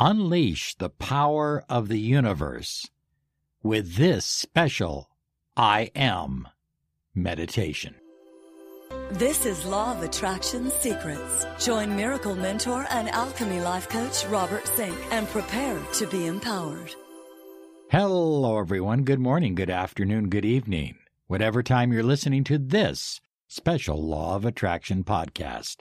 Unleash the power of the universe with this special I Am meditation. This is Law of Attraction Secrets. Join miracle mentor and alchemy life coach Robert Zink and prepare to be empowered. Hello, everyone. Good morning, good afternoon, good evening, whatever time you're listening to this special Law of Attraction podcast.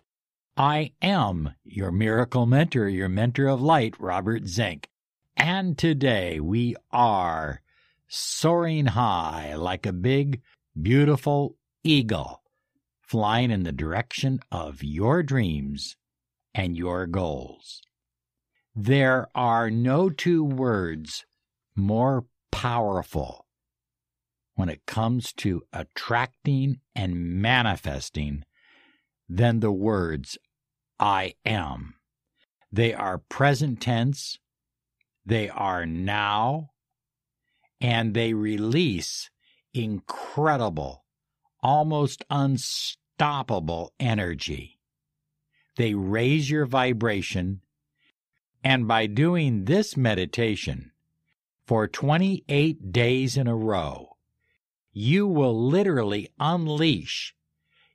I am your miracle mentor, your mentor of light, Robert Zink. And today we are soaring high like a big, beautiful eagle, flying in the direction of your dreams and your goals. There are no two words more powerful when it comes to attracting and manifesting than the words I am. They are present tense, they are now, and they release incredible, almost unstoppable energy. They raise your vibration, and by doing this meditation, for 28 days in a row, you will literally unleash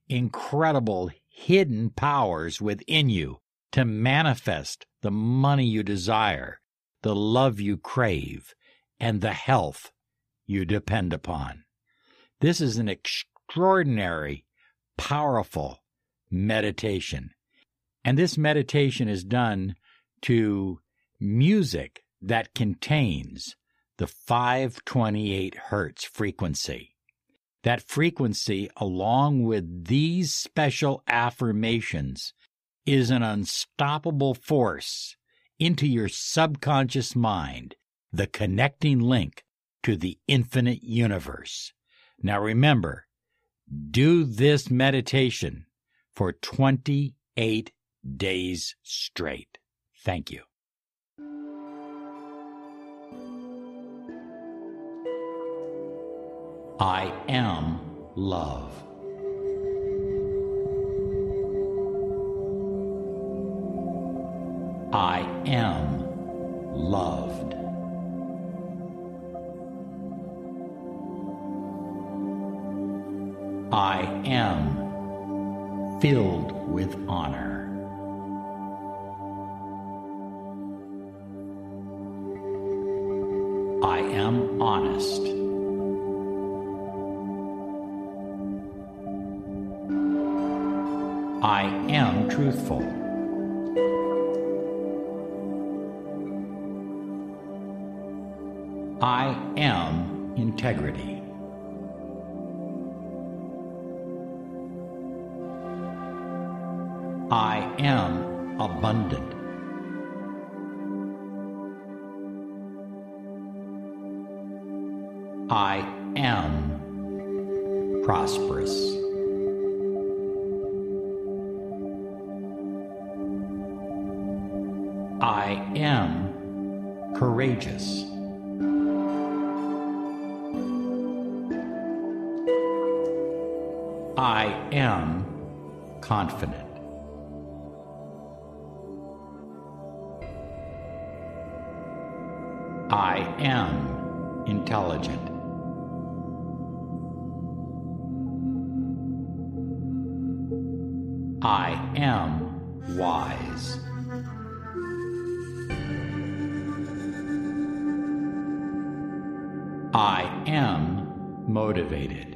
incredible hidden powers within you to manifest the money you desire, the love you crave, and the health you depend upon. This is an extraordinary, powerful meditation. And this meditation is done to music that contains the 528 hertz frequency. That frequency, along with these special affirmations, is an unstoppable force into your subconscious mind, the connecting link to the infinite universe. Now remember, do this meditation for 28 days straight. Thank you. I am love. I am loved. I am filled with honor. I am honest. I am truthful. I am integrity. I am abundant. I am confident. I am intelligent. I am wise. I am motivated.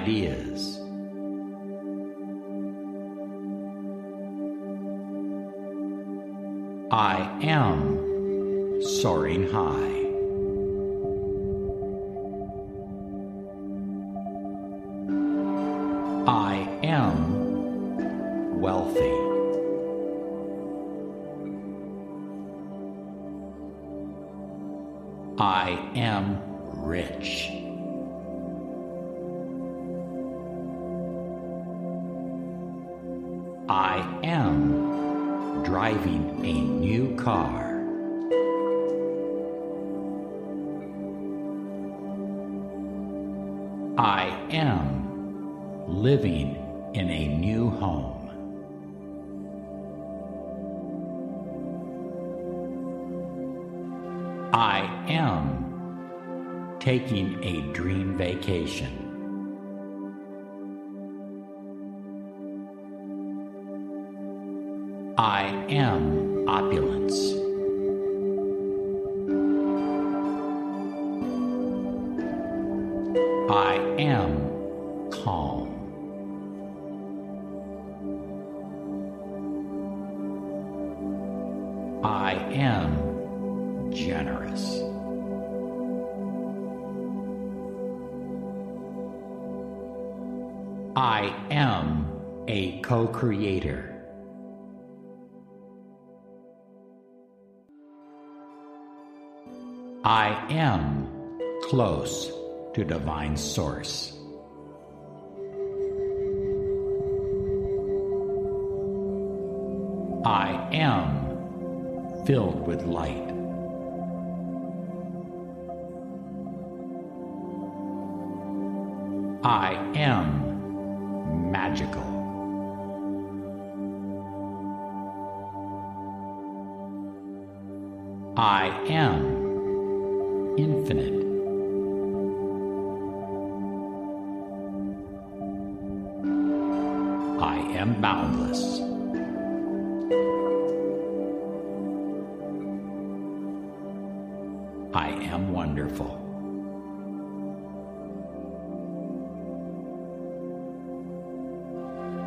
Ideas. I am soaring high. I am driving a new car. I am living in a new home. I am taking a dream vacation. Source. Am boundless. I am wonderful.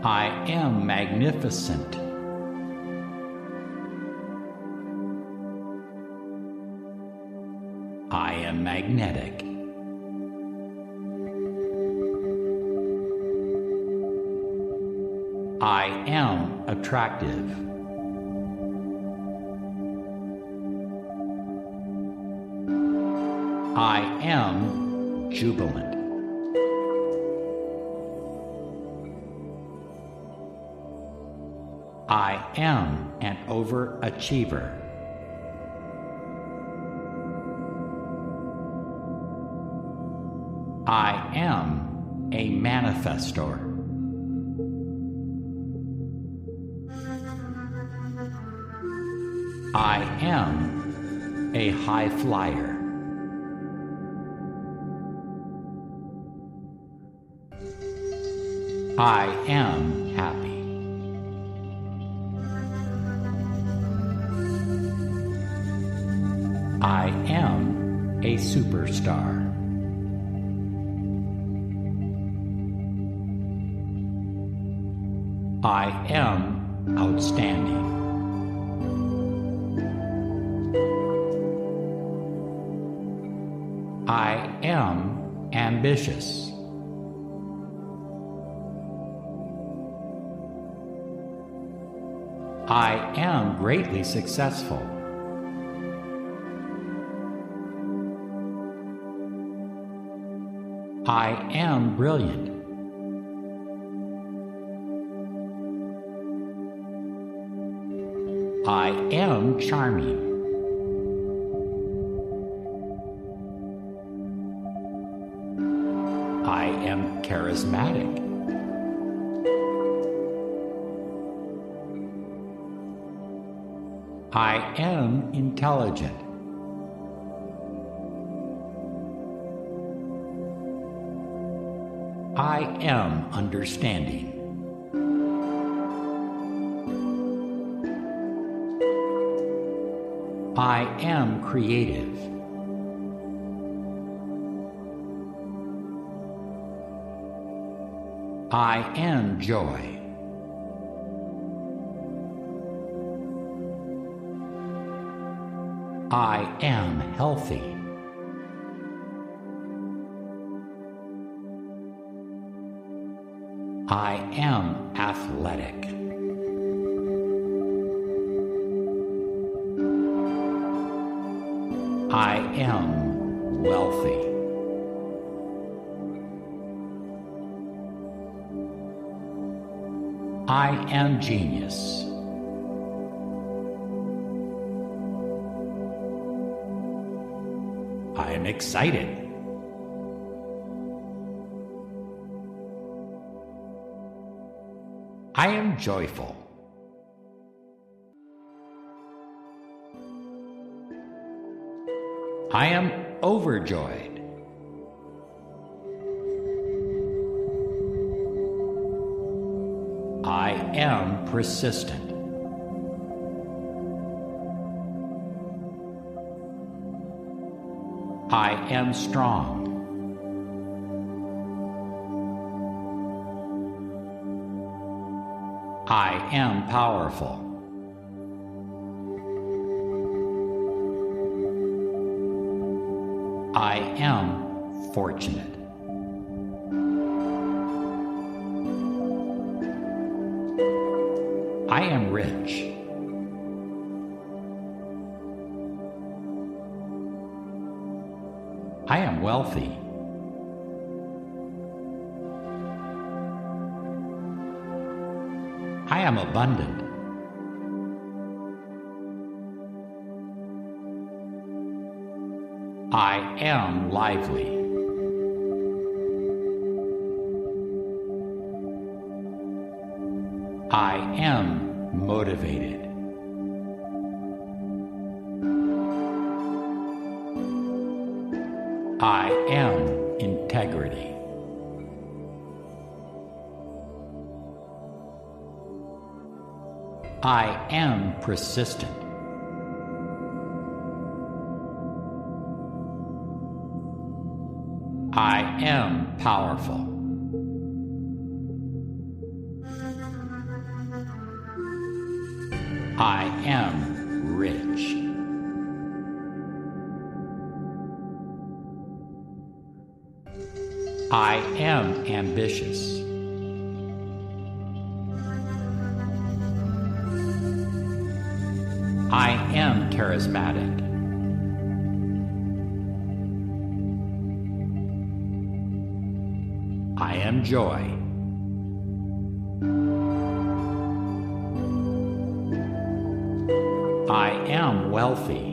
I am magnificent. I am magnetic. Attractive. I am jubilant. I am an overachiever. I am a manifestor. A high flyer. I am happy. I am a superstar. I am ambitious. I am greatly successful. I am brilliant. I am charming. Charismatic. I am intelligent. I am understanding. I am creative. I am joy. I am healthy. Am genius. I am excited. I am joyful. I am overjoyed. Am persistent. I am strong. I am powerful. I am fortunate. I am rich. I am wealthy. I am abundant. I am lively. I am motivated. I am integrity. I am persistent. I am powerful. I am ambitious. I am charismatic. I am joy. I am wealthy.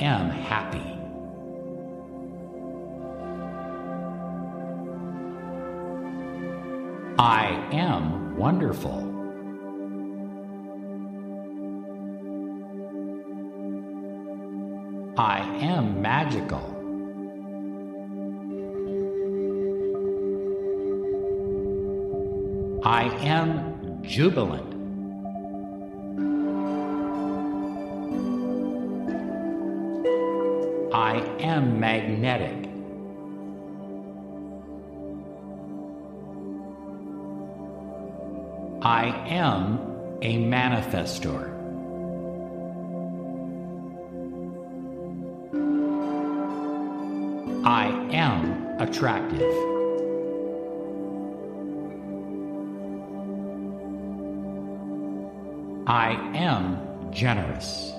Am happy. I am wonderful. I am magical. I am jubilant. Magnetic. I am a manifestor. I am attractive. I am generous.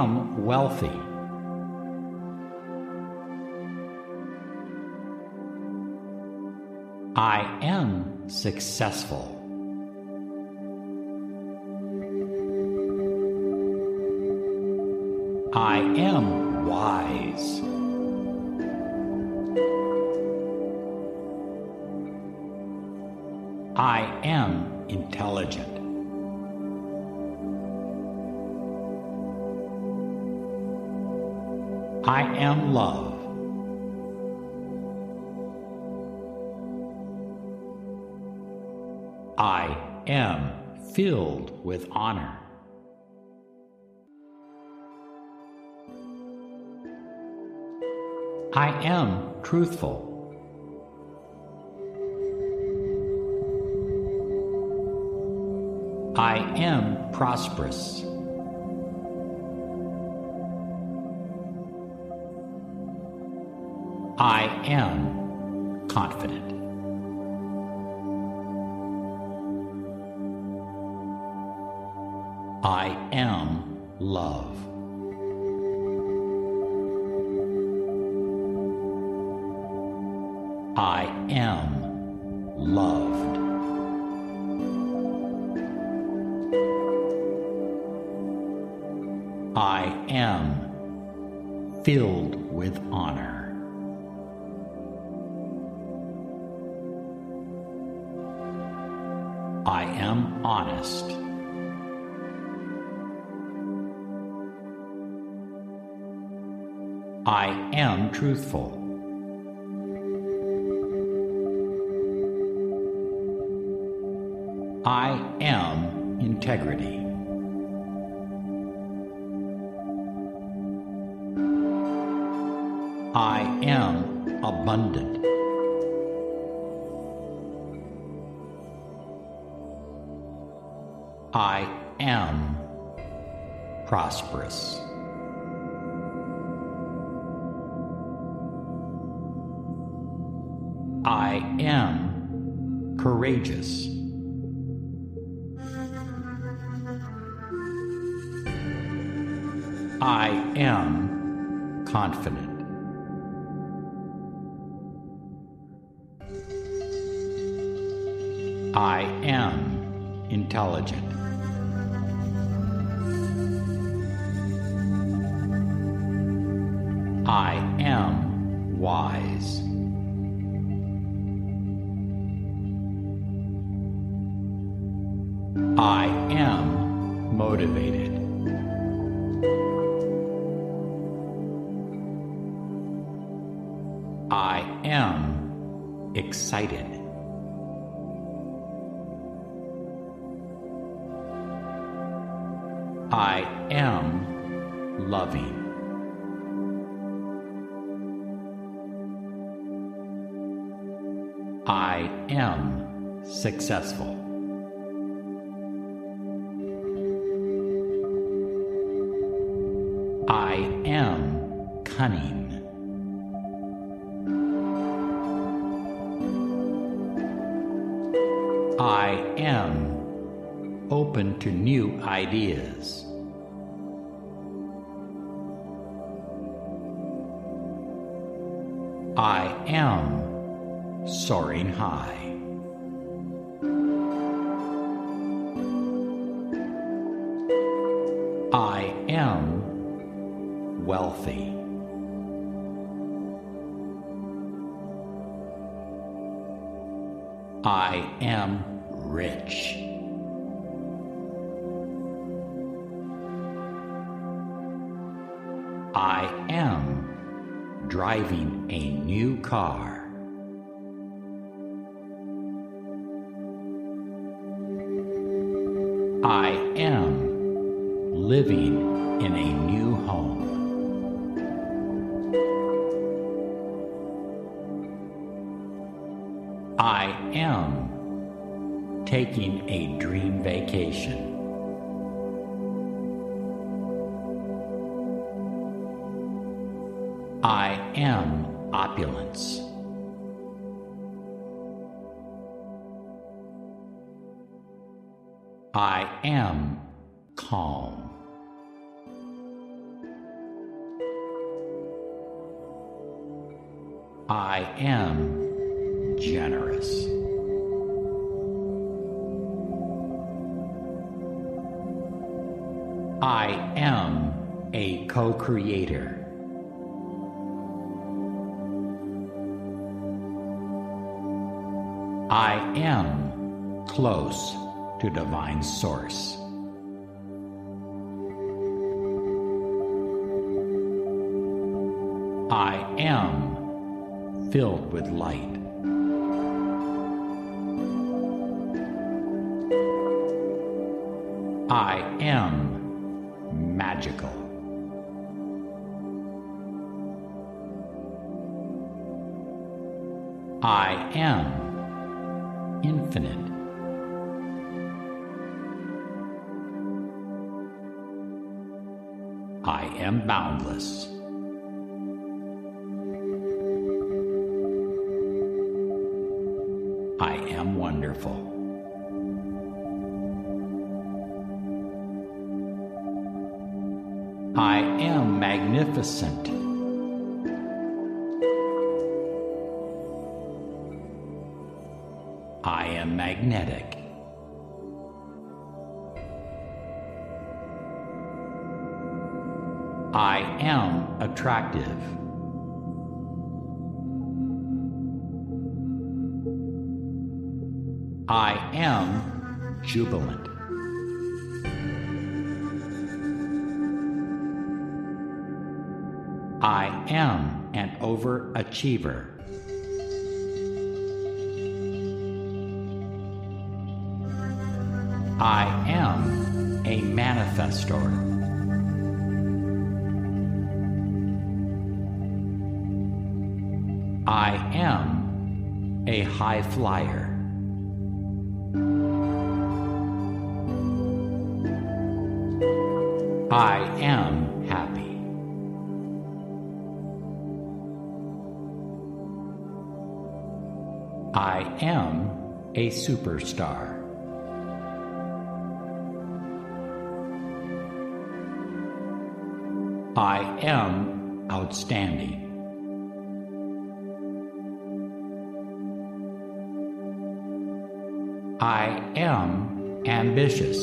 Am wealthy. I am successful. I am wise. I am intelligent. I am love. I am filled with honor. I am truthful. I am prosperous. I am integrity. I am abundant. I am prosperous. I am courageous. Am confident. Open to new ideas. I am soaring high. I am wealthy. I am rich. Driving a new car. I am living in a new home. I am taking a dream vacation. I am filled with light. I am magical. I am infinite. I am boundless. I am magnetic. I am attractive. I am jubilant. Am an overachiever. I am a manifestor. I am a high flyer. I am happy. I am a superstar. I am outstanding. I am ambitious.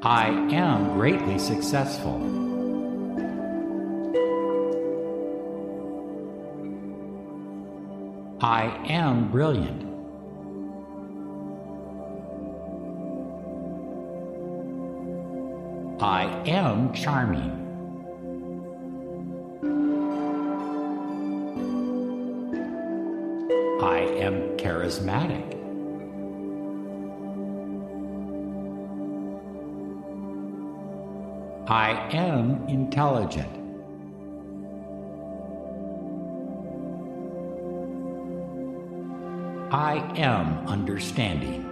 I am greatly successful. I am brilliant. I am charming. I am charismatic. I am intelligent. I am understanding.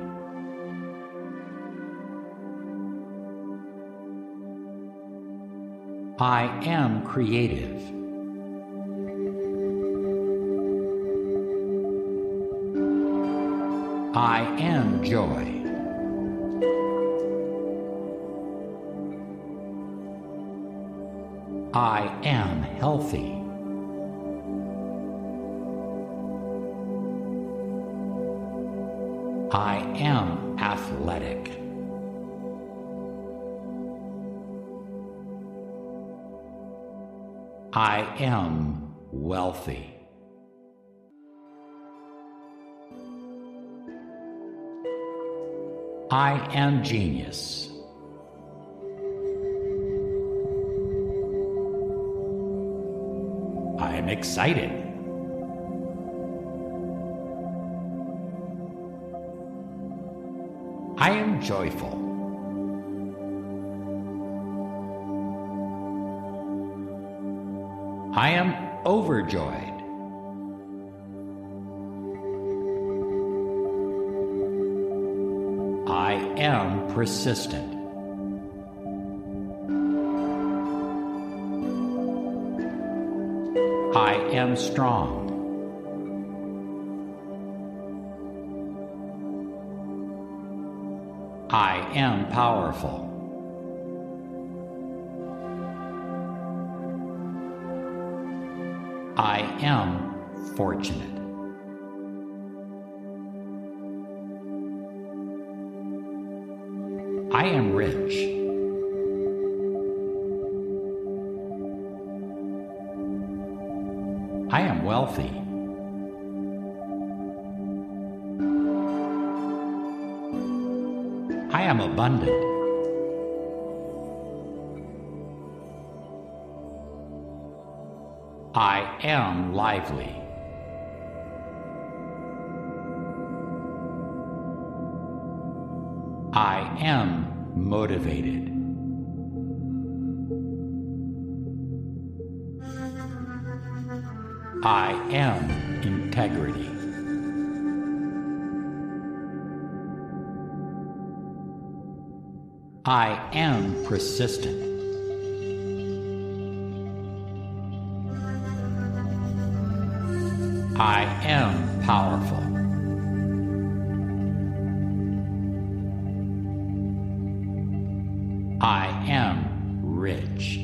I am creative. I am joy. I am healthy. I am wealthy. I am genius. I am excited. I am joyful. I am overjoyed. I am persistent. I am strong. I am powerful. Am fortunate. lively. I am motivated. I am integrity. I am persistent. Powerful. I am rich.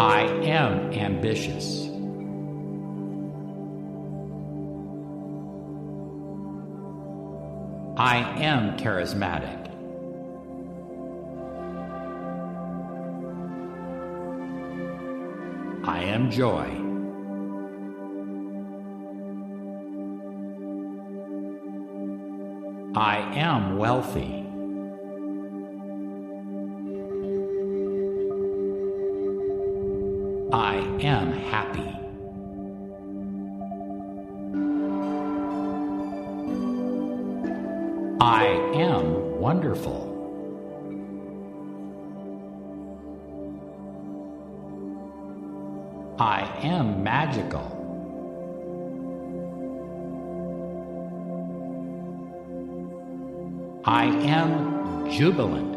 I am ambitious. I am charismatic. Joy. I am wealthy. Jubilant.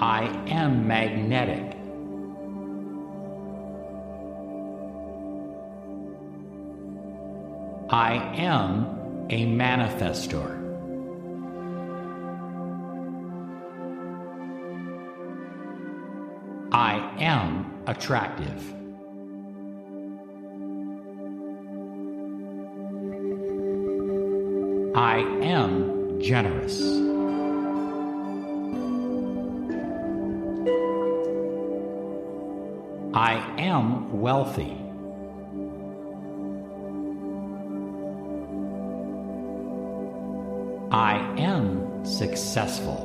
I am magnetic. I am a manifestor. I am attractive. I am generous. I am wealthy. I am successful.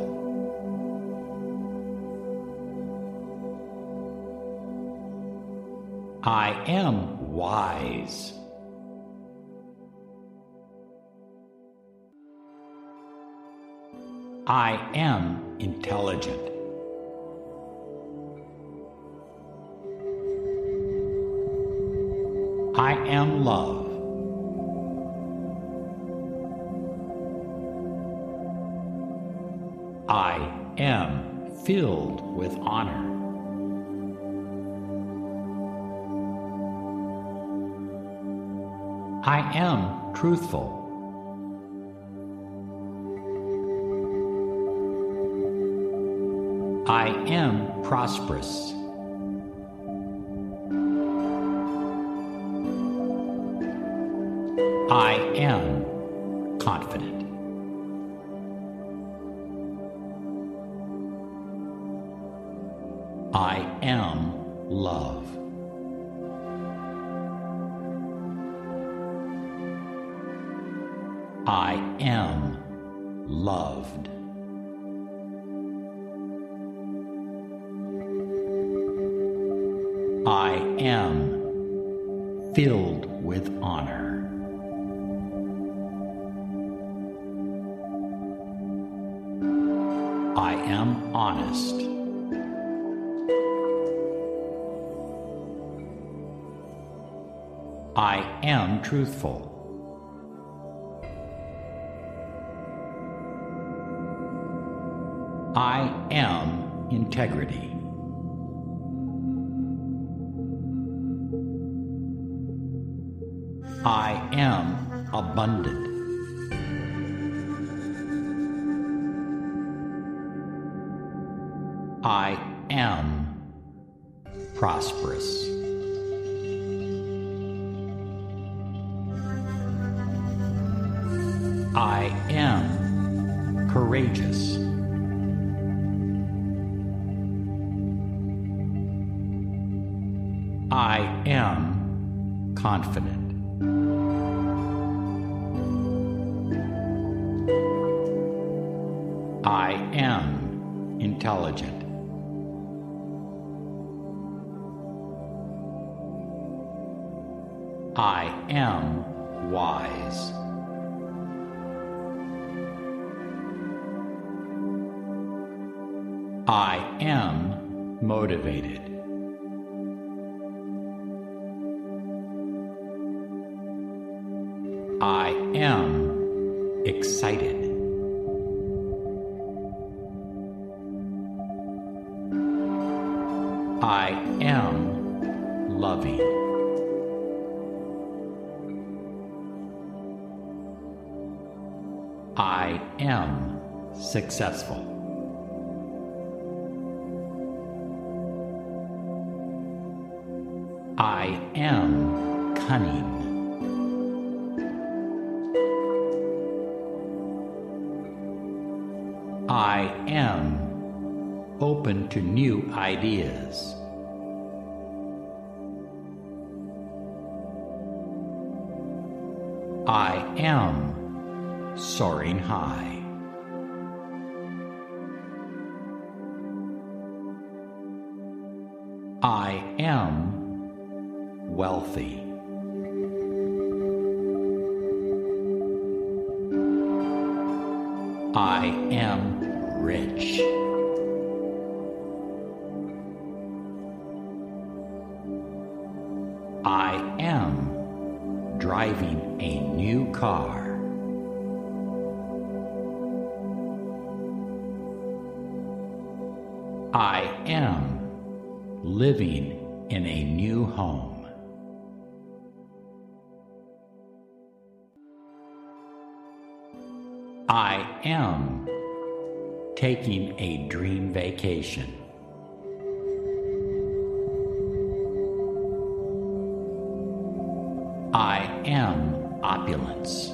I am wise. I am intelligent. I am love. I am filled with honor. I am truthful. Am prosperous. I am confident. I am love. I am loved. I am filled with honor. I am honest. I am truthful. I am integrity. Abundant. I am prosperous. I am courageous. I am confident. I am loving. I am successful. I am cunning. Open to new ideas. I am soaring high. I am wealthy. I am rich. Taking a dream vacation. I am opulence.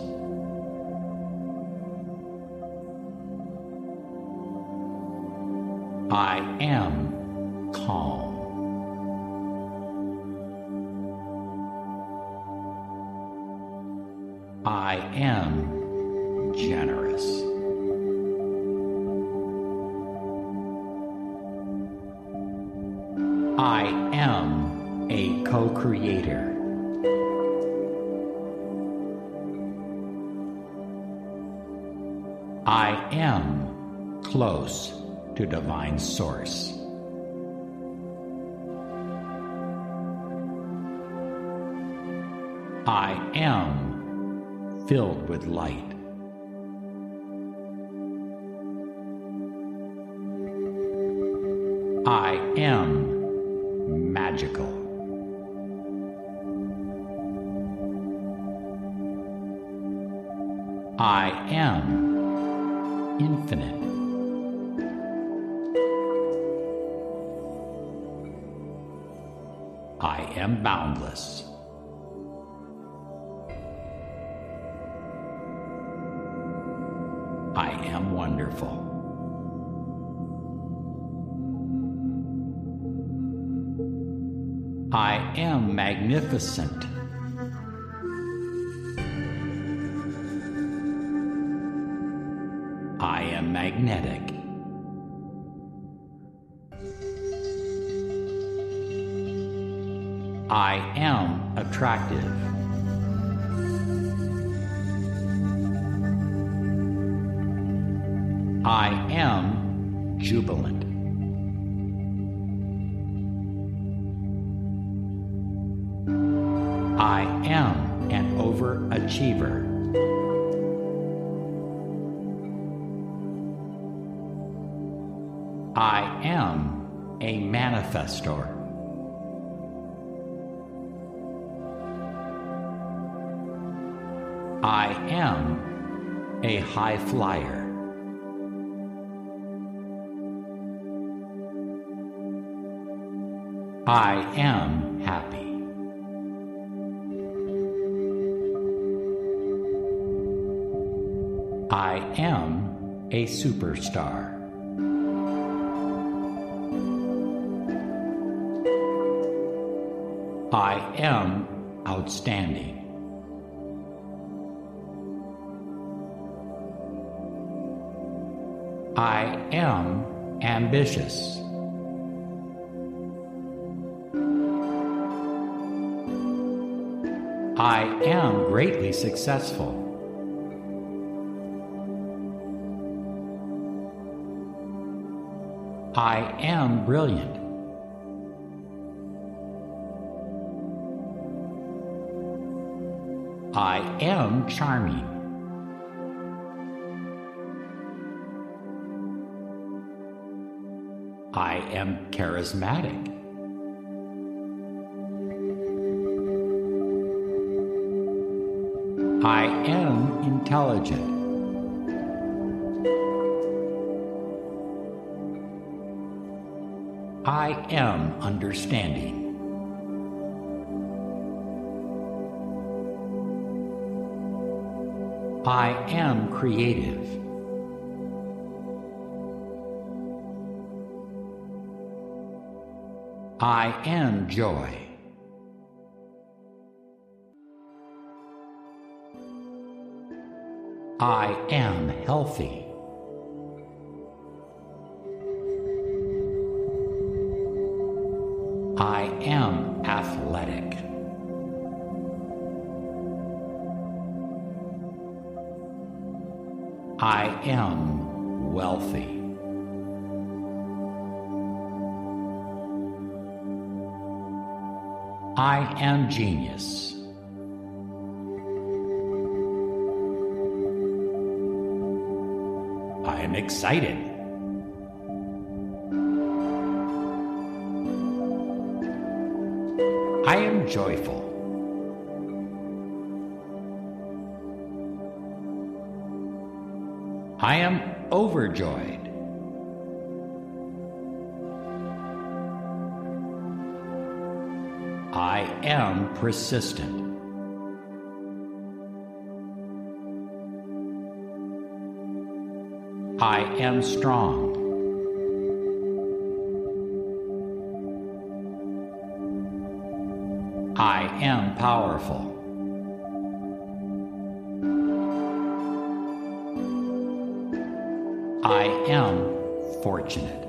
I am calm. I am generous. Co creator. I am close to divine source. I am filled with light. I am am boundless. I am wonderful. I am magnificent. I am an overachiever. I am a manifestor. I am a high flyer. I am happy. I am a superstar. I am outstanding. I am ambitious. I am greatly successful. I am brilliant. I am charming. I am charismatic. I am intelligent. Am understanding. I am creative. I am joy. I am healthy. Am wealthy. I am genius. I am excited. I am joyful. I am overjoyed. I am persistent. I am strong. I am powerful. Am fortunate.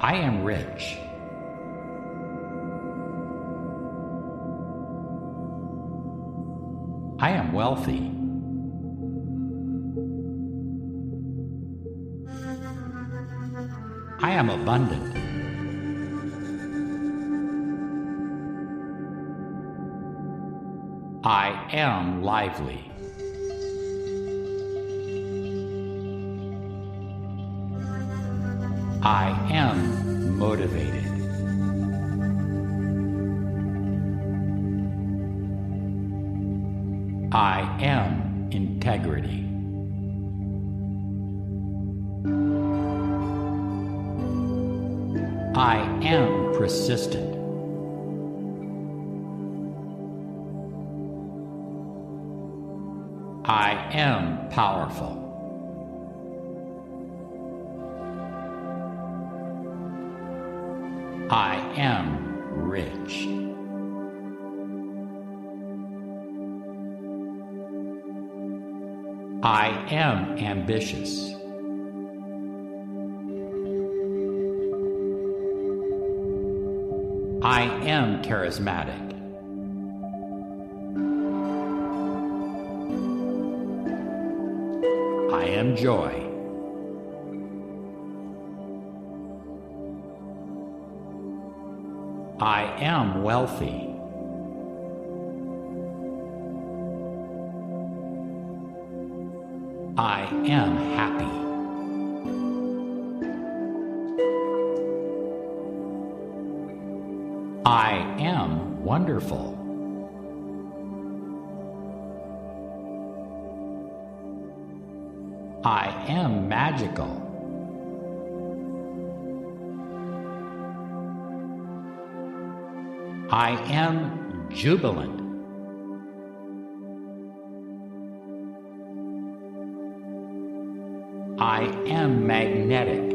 I am rich. I am wealthy. I am abundant. I am lively. I am motivated. I am integrity. I am persistent. Am powerful. I am rich. I am ambitious. I am charismatic. Am joy. I am wealthy. I am happy. I am wonderful. I am magical. I am jubilant. I am magnetic.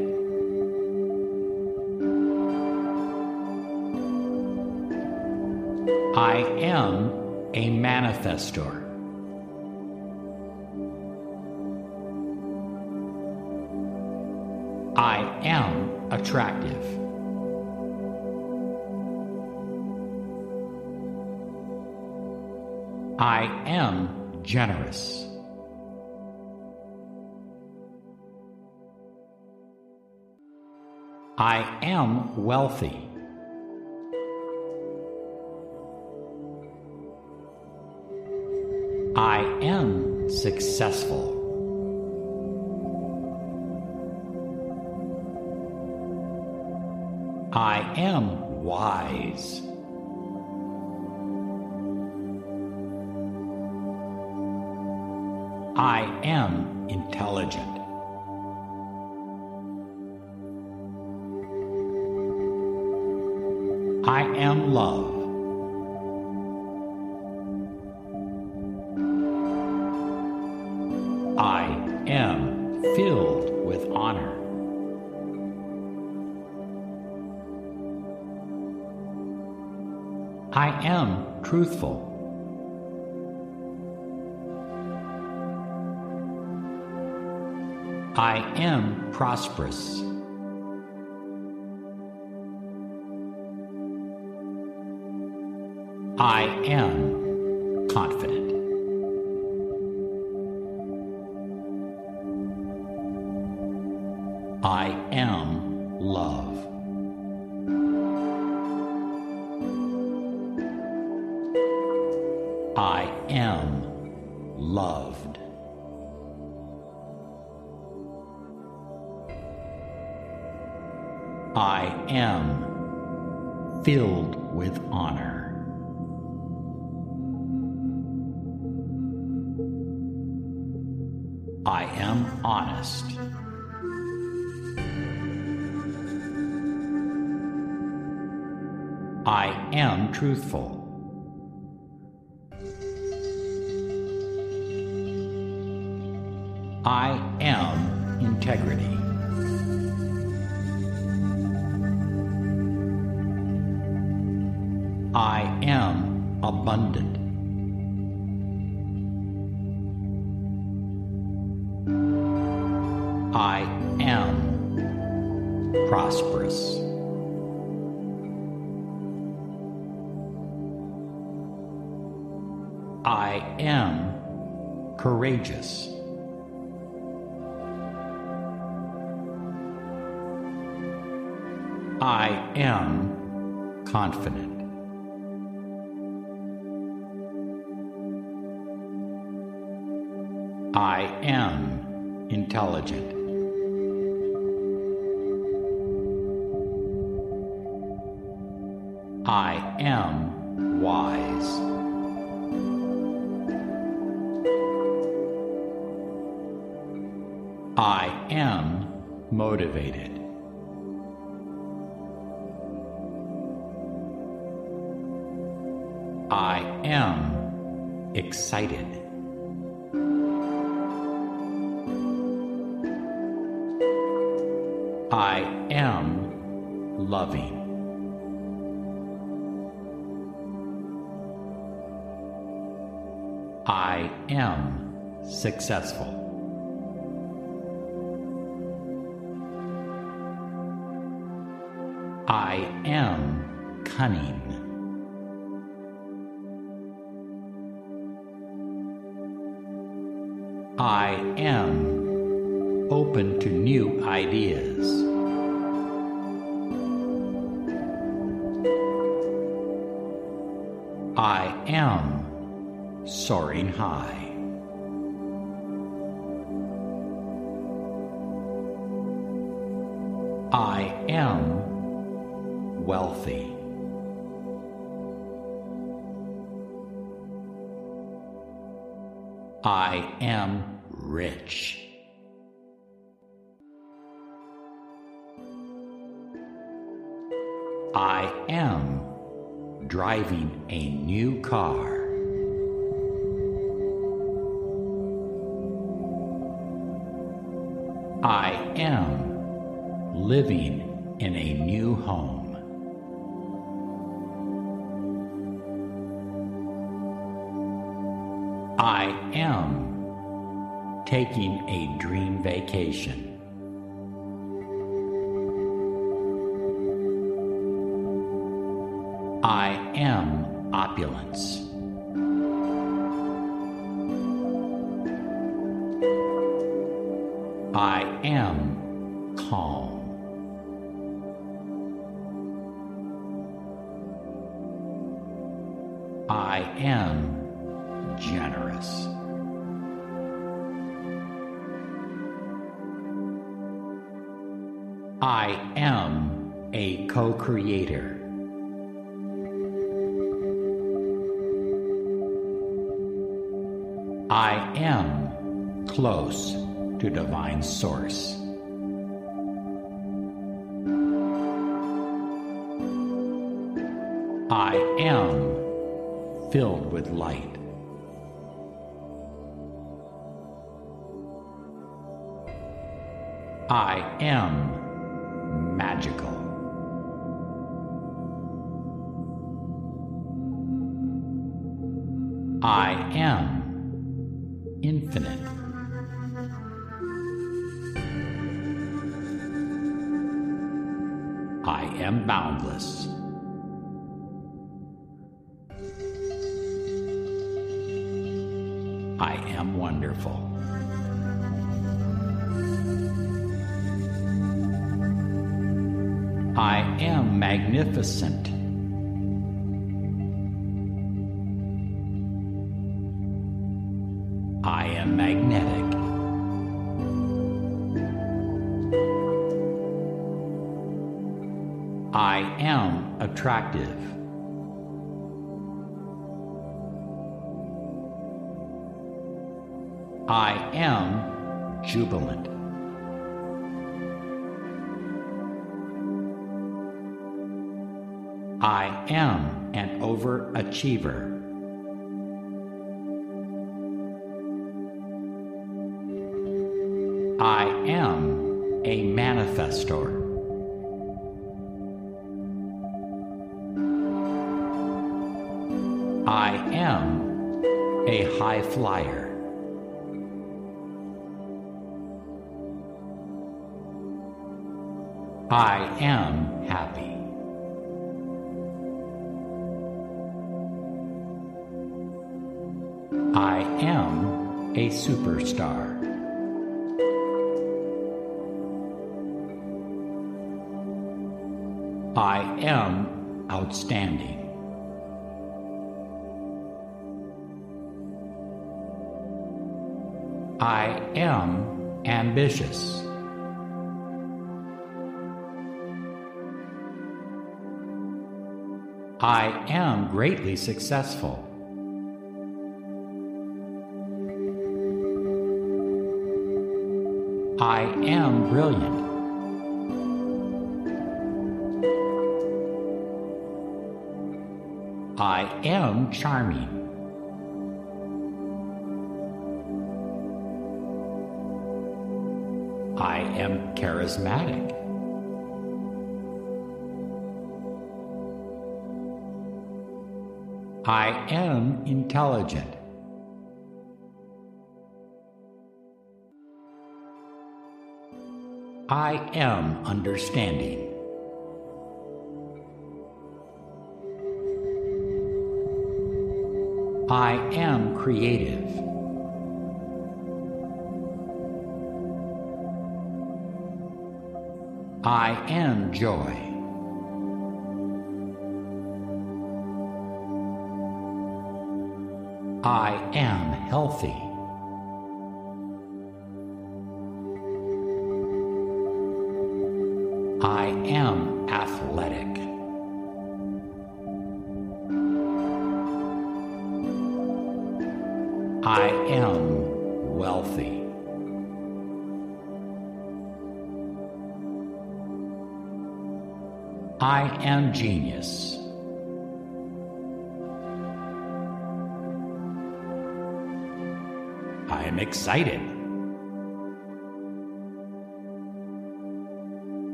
I am a manifestor. attractive. I am generous. I am wealthy. I am successful. Wise. I am intelligent. I am love. Am truthful. I am prosperous. I am confident. I am intelligent. I am wise. I am motivated. I am excited. Loving. I am successful. High. I am living in a new home. I am taking a dream vacation. I am opulence. am calm. I am generous. I am a co creator. I am close to Divine Source. I am filled with light. I am I am magnificent. I am magnetic. I am attractive. I am jubilant. I am an overachiever. I am a manifestor. I am a high flyer. I am happy. Superstar. I am outstanding. I am ambitious. I am greatly successful. Brilliant. I am charming. I am charismatic. I am intelligent. I am understanding. I am creative. I am joy. I am healthy.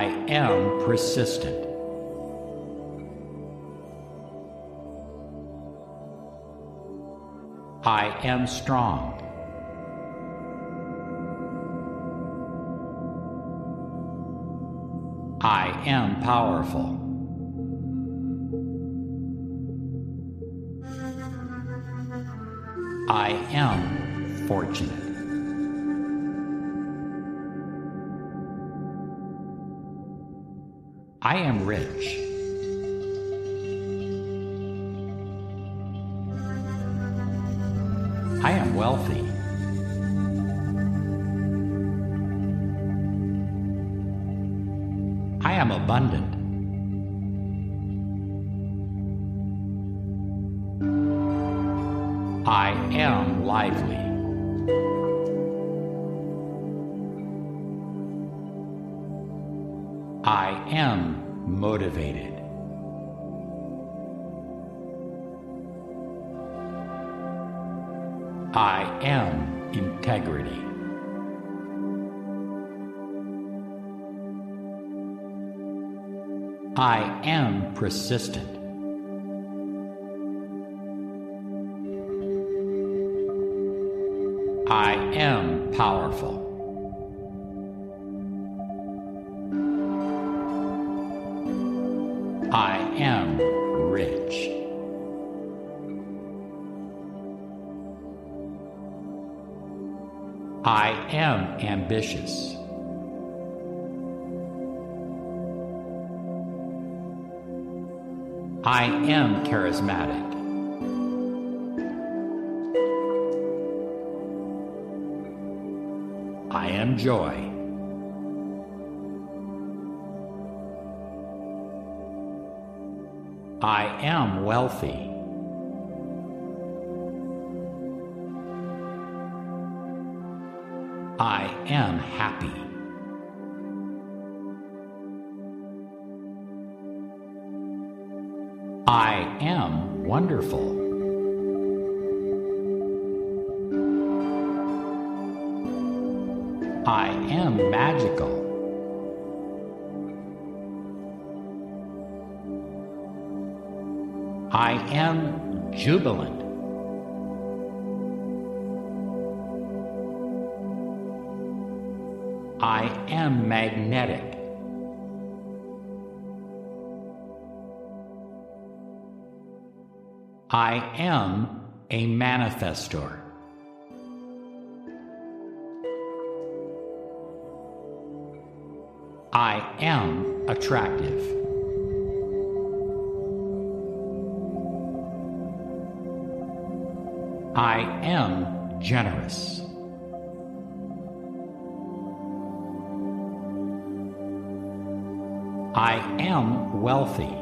I am persistent. I am strong. I am powerful. I am fortunate. I am rich. Persistent. I am powerful. I am rich. I am ambitious. I am charismatic. I am joy. I am wealthy. I am happy. Wonderful. I am magical. I am jubilant. I am magnetic. I am a manifestor. I am attractive. I am generous. I am wealthy.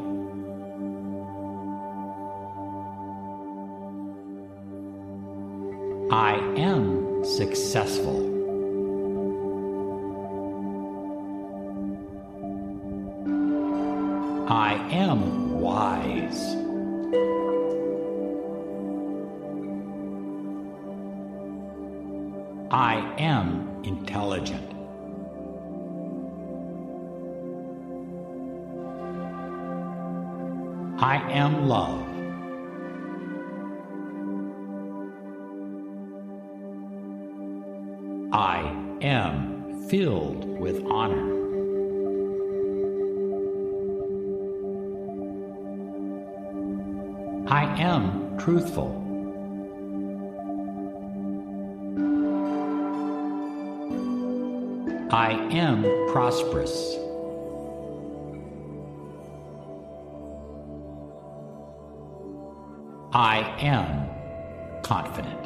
I am intelligent. I am love. I am filled with honor. I am truthful. I am prosperous. I am confident.